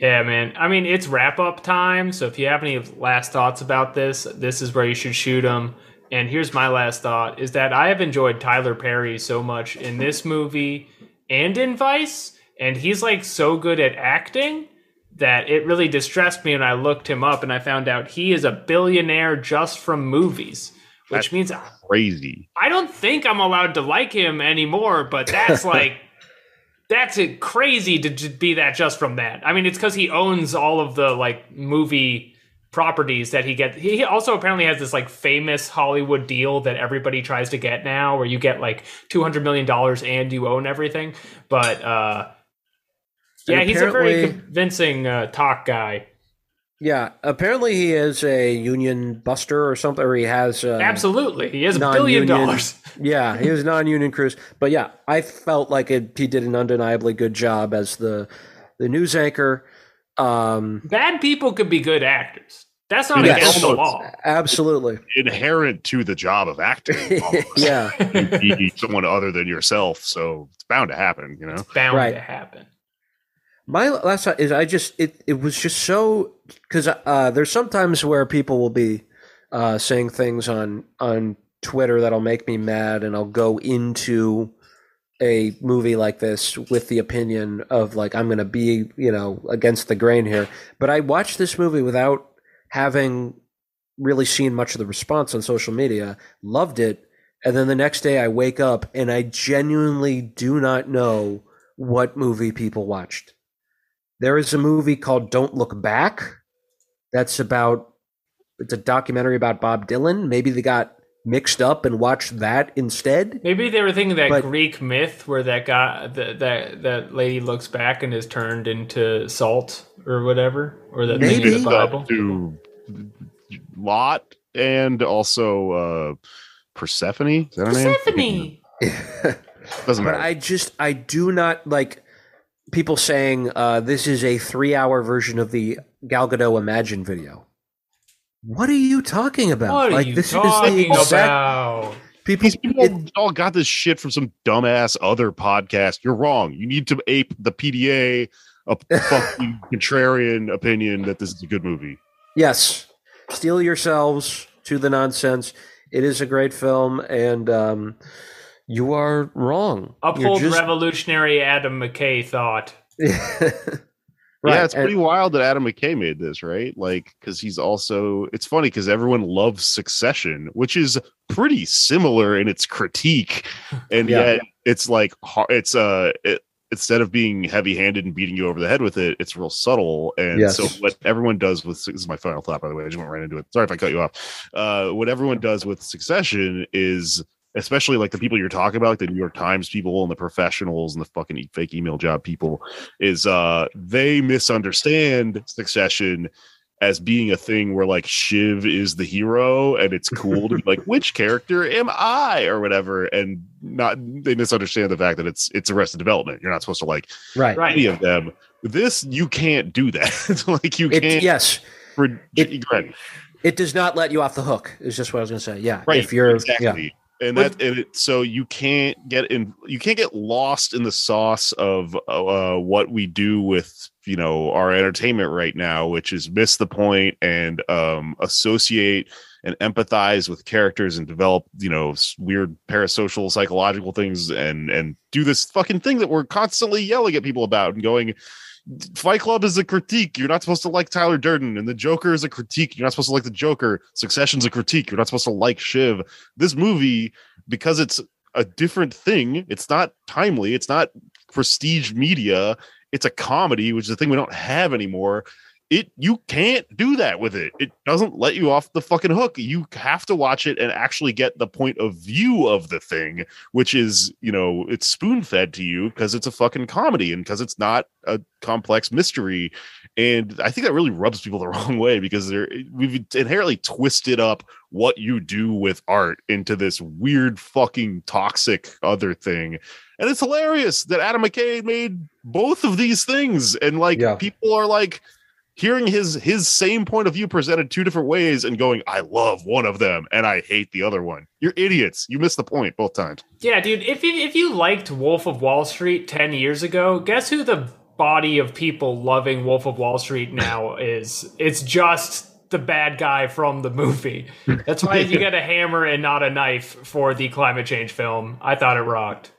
Yeah, man. I mean, it's wrap up time. So if you have any last thoughts about this, this is where you should shoot them. And here's my last thought is that I have enjoyed Tyler Perry so much in this movie and in Vice. And he's like so good at acting that it really distressed me when I looked him up and I found out he is a billionaire just from movies, which That's means Crazy. I don't think I'm allowed to like him anymore, but that's like that's it crazy to be that just from that. I mean, it's because he owns all of the like movie properties that he gets. He also apparently has this like famous Hollywood deal that everybody tries to get now, where you get like two hundred million dollars and you own everything. But uh, yeah, he's a very convincing uh, talk guy. Yeah, apparently he is a union buster or something, or he has uh, Absolutely, he has a billion dollars. Yeah, he was non-union crews, but yeah, I felt like it, he did an undeniably good job as the the news anchor. Um, Bad people could be good actors. That's not Yes. against the law. absolutely, Inherent to the job of acting. yeah. You be someone other than yourself, so it's bound to happen. You know. Bound Right. to happen. My last thought is I just it it was just so because uh, there's sometimes where people will be uh, saying things on on Twitter that'll make me mad, and I'll go into a movie like this with the opinion of like I'm going to be you know against the grain here. But I watched this movie without having really seen much of the response on social media. Loved it, and then the next day I wake up and I genuinely do not know what movie people watched. There is a movie called Don't Look Back. That's about it's a documentary about Bob Dylan. Maybe they got mixed up and watched that instead. Maybe they were thinking that But- Greek myth where that guy, that that that lady looks back and is turned into salt or whatever, or that thing in Maybe. the Bible. to Lot and also uh Persephone. Is that her name? Persephone. Doesn't But matter. I just I do not like people saying uh, this is a three hour version of the Gal Gadot Imagine video. What are you talking about? What are like you this talking is the exact people. People it- all got this shit from some dumbass other podcast. You're wrong. You need to ape the PDA, a fucking contrarian opinion that this is a good movie. yes, steel yourselves to the nonsense. It is a great film, and um, you are wrong. Uphold just- revolutionary Adam McKay thought. Right, yeah, it's and- pretty wild that Adam McKay made this, right? Like, because he's also, it's funny because everyone loves Succession, which is pretty similar in its critique, and Yeah. yet it's like, har- it's uh, it, instead of being heavy-handed and beating you over the head with it, it's real subtle. And Yes. so, what everyone does with this is my final thought, by the way. I just went right into it. Sorry if I cut you off. Uh, what everyone does with Succession is especially like the people you're talking about, like the New York Times people and the professionals and the fucking fake email job people, is uh they misunderstand Succession as being a thing where like Shiv is the hero and it's cool to be like which character am I or whatever and not they misunderstand the fact that it's it's Arrested Development. You're not supposed to like right. Right. any of them. This you can't do that. like you It, can't. yes, Re- It- it does not let you off the hook. Is just what I was going to say. Yeah, right if you're exactly yeah. And that and it, so you can't get in you can't get lost in the sauce of uh, what we do with you know our entertainment right now which is miss the point and um associate and empathize with characters and develop you know weird parasocial psychological things and and do this fucking thing that we're constantly yelling at people about and going Fight Club is a critique. You're not supposed to like Tyler Durden, and the Joker is a critique. You're not supposed to like the Joker. Succession's a critique. You're not supposed to like Shiv. This movie, because it's a different thing, it's not timely. It's not prestige media. It's a comedy, which is a thing we don't have anymore. It you can't do that with it. It doesn't let you off the fucking hook. You have to watch it and actually get the point of view of the thing, which is you know it's spoon fed to you because it's a fucking comedy and because it's not a complex mystery and i think that really rubs people the wrong way because they're we've inherently twisted up what you do with art into this weird fucking toxic other thing and it's hilarious that adam mckay made both of these things and like Yeah. people are like hearing his his same point of view presented two different ways and going i love one of them and i hate the other one you're idiots you missed the point both times Yeah, dude. If you, if you liked Wolf of Wall Street ten years ago, guess who the body of people loving Wolf of Wall Street now is it's just the bad guy from the movie. That's why you get a hammer and not a knife for the climate change film. I thought it rocked.